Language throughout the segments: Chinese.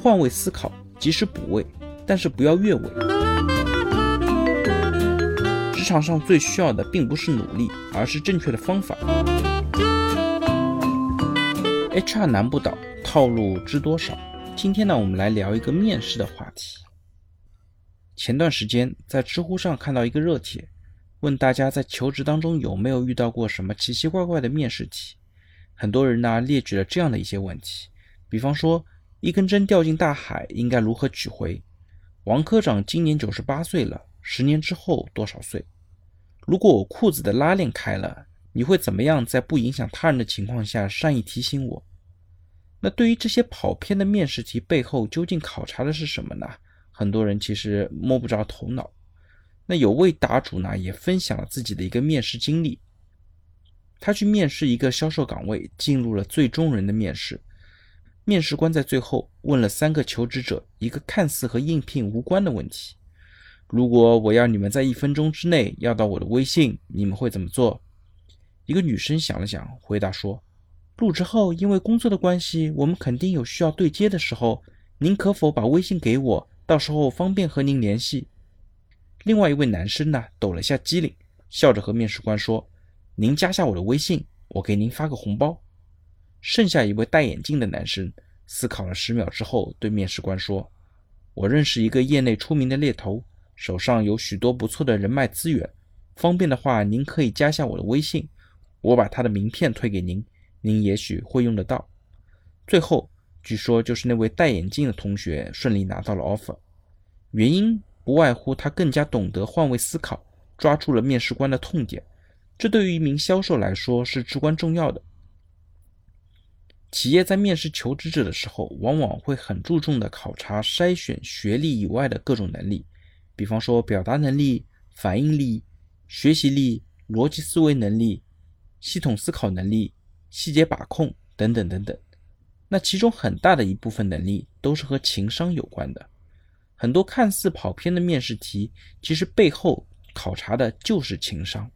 换位思考，及时补位，但是不要越位。职场上最需要的并不是努力，而是正确的方法。HR 难不倒，套路知多少？今天呢，我们来聊一个面试的话题。前段时间在知乎上看到一个热帖，问大家在求职当中有没有遇到过什么奇奇怪怪的面试题？很多人呢列举了这样的一些问题，比方说一根针掉进大海，应该如何取回？王科长今年九十八岁了，十年之后多少岁？如果我裤子的拉链开了，你会怎么样在不影响他人的情况下善意提醒我？那对于这些跑偏的面试题背后究竟考察的是什么呢？很多人其实摸不着头脑。那有位答主呢也分享了自己的一个面试经历。他去面试一个销售岗位，进入了最终人的面试。面试官在最后问了三个求职者一个看似和应聘无关的问题：如果我要你们在一分钟之内要到我的微信，你们会怎么做？一个女生想了想，回答说：“入职后，因为工作的关系，我们肯定有需要对接的时候，您可否把微信给我，到时候方便和您联系？”另外一位男生呢，抖了下机灵，笑着和面试官说。您加下我的微信，我给您发个红包。剩下一位戴眼镜的男生思考了十秒之后，对面试官说：“我认识一个业内出名的猎头，手上有许多不错的人脉资源。方便的话，您可以加下我的微信，我把他的名片推给您，您也许会用得到。”最后，据说就是那位戴眼镜的同学顺利拿到了 offer，原因不外乎他更加懂得换位思考，抓住了面试官的痛点。这对于一名销售来说是至关重要的。企业在面试求职者的时候，往往会很注重的考察筛选学历以外的各种能力，比方说表达能力、反应力、学习力、逻辑思维能力、系统思考能力、细节把控等等等等。那其中很大的一部分能力都是和情商有关的。很多看似跑偏的面试题，其实背后考察的就是情商。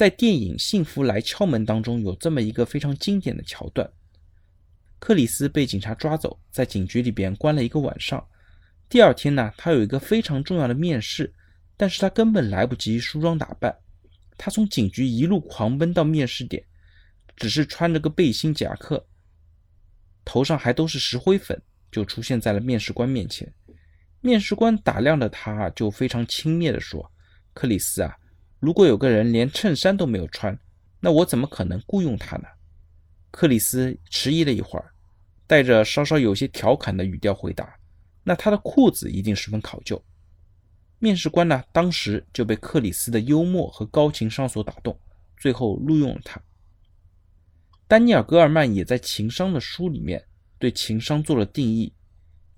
在电影《幸福来敲门》当中，有这么一个非常经典的桥段：克里斯被警察抓走，在警局里边关了一个晚上。第二天呢，他有一个非常重要的面试，但是他根本来不及梳妆打扮。他从警局一路狂奔到面试点，只是穿着个背心夹克，头上还都是石灰粉，就出现在了面试官面前。面试官打量着他，就非常轻蔑地说：“克里斯啊。”如果有个人连衬衫都没有穿，那我怎么可能雇佣他呢？克里斯迟疑了一会儿，带着稍稍有些调侃的语调回答：“那他的裤子一定十分考究。”面试官呢，当时就被克里斯的幽默和高情商所打动，最后录用了他。丹尼尔·戈尔曼也在《情商》的书里面对情商做了定义：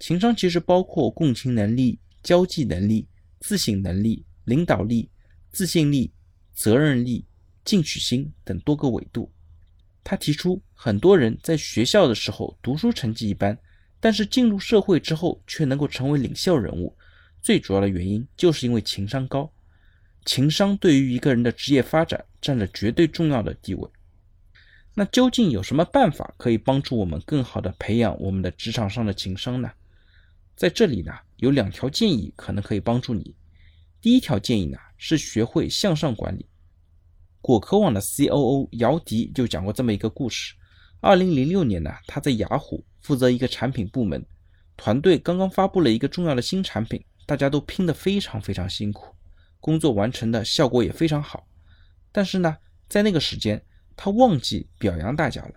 情商其实包括共情能力、交际能力、自省能力、领导力。自信力、责任力、进取心等多个维度。他提出，很多人在学校的时候读书成绩一般，但是进入社会之后却能够成为领袖人物。最主要的原因就是因为情商高。情商对于一个人的职业发展占了绝对重要的地位。那究竟有什么办法可以帮助我们更好的培养我们的职场上的情商呢？在这里呢，有两条建议可能可以帮助你。第一条建议呢？是学会向上管理。果壳网的 C.O.O. 姚迪就讲过这么一个故事：，二零零六年呢，他在雅虎负责一个产品部门，团队刚刚发布了一个重要的新产品，大家都拼得非常非常辛苦，工作完成的效果也非常好。但是呢，在那个时间，他忘记表扬大家了。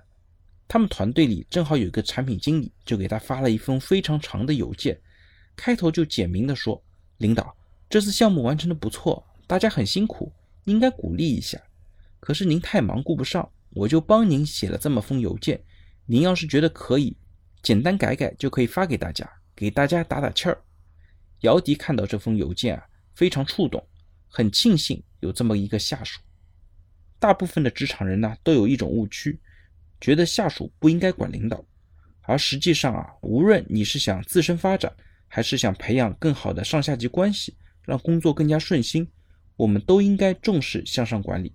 他们团队里正好有一个产品经理，就给他发了一封非常长的邮件，开头就简明的说：“领导，这次项目完成的不错。”大家很辛苦，应该鼓励一下。可是您太忙顾不上，我就帮您写了这么封邮件。您要是觉得可以，简单改改就可以发给大家，给大家打打气儿。姚迪看到这封邮件啊，非常触动，很庆幸有这么一个下属。大部分的职场人呢，都有一种误区，觉得下属不应该管领导，而实际上啊，无论你是想自身发展，还是想培养更好的上下级关系，让工作更加顺心。我们都应该重视向上管理。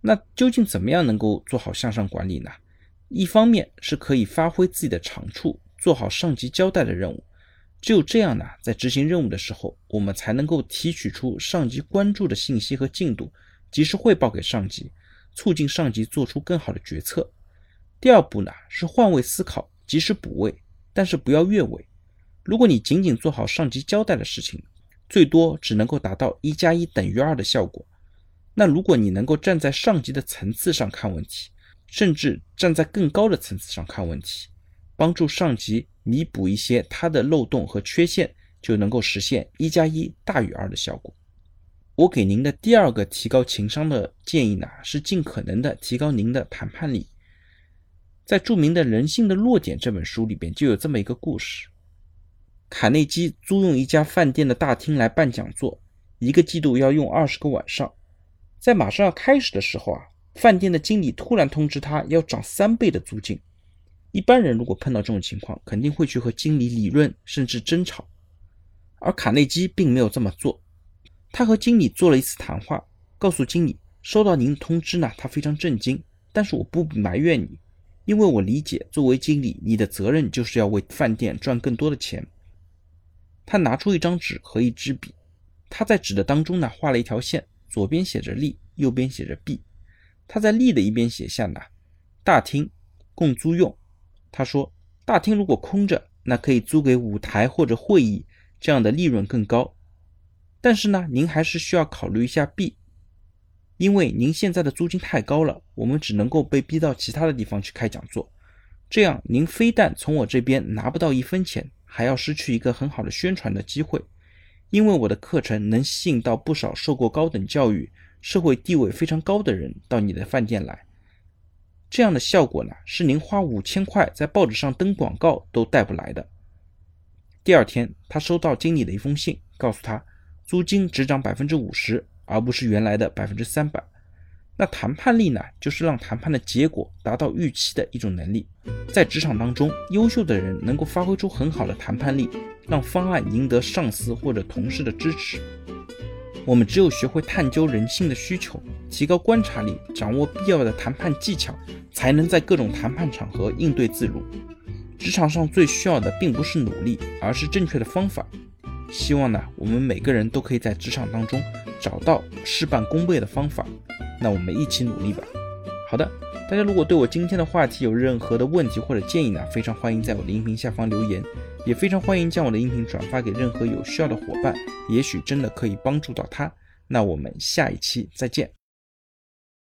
那究竟怎么样能够做好向上管理呢？一方面是可以发挥自己的长处，做好上级交代的任务。只有这样呢，在执行任务的时候，我们才能够提取出上级关注的信息和进度，及时汇报给上级，促进上级做出更好的决策。第二步呢，是换位思考，及时补位，但是不要越位。如果你仅仅做好上级交代的事情，最多只能够达到一加一等于二的效果。那如果你能够站在上级的层次上看问题，甚至站在更高的层次上看问题，帮助上级。弥补一些它的漏洞和缺陷，就能够实现一加一大于二的效果。我给您的第二个提高情商的建议呢，是尽可能的提高您的谈判力。在著名的《人性的弱点》这本书里边，就有这么一个故事：卡内基租用一家饭店的大厅来办讲座，一个季度要用二十个晚上。在马上要开始的时候啊，饭店的经理突然通知他要涨三倍的租金。一般人如果碰到这种情况，肯定会去和经理理论，甚至争吵。而卡内基并没有这么做，他和经理做了一次谈话，告诉经理收到您的通知呢，他非常震惊，但是我不埋怨你，因为我理解作为经理，你的责任就是要为饭店赚更多的钱。他拿出一张纸和一支笔，他在纸的当中呢画了一条线，左边写着利，右边写着弊。他在利的一边写下呢，大厅共租用。他说：“大厅如果空着，那可以租给舞台或者会议，这样的利润更高。但是呢，您还是需要考虑一下弊，因为您现在的租金太高了，我们只能够被逼到其他的地方去开讲座。这样，您非但从我这边拿不到一分钱，还要失去一个很好的宣传的机会。因为我的课程能吸引到不少受过高等教育、社会地位非常高的人到你的饭店来。”这样的效果呢，是您花五千块在报纸上登广告都带不来的。第二天，他收到经理的一封信，告诉他租金只涨百分之五十，而不是原来的百分之三百。那谈判力呢，就是让谈判的结果达到预期的一种能力。在职场当中，优秀的人能够发挥出很好的谈判力，让方案赢得上司或者同事的支持。我们只有学会探究人性的需求，提高观察力，掌握必要的谈判技巧，才能在各种谈判场合应对自如。职场上最需要的并不是努力，而是正确的方法。希望呢，我们每个人都可以在职场当中找到事半功倍的方法。那我们一起努力吧。好的，大家如果对我今天的话题有任何的问题或者建议呢，非常欢迎在我的音频下方留言。也非常欢迎将我的音频转发给任何有需要的伙伴，也许真的可以帮助到他。那我们下一期再见。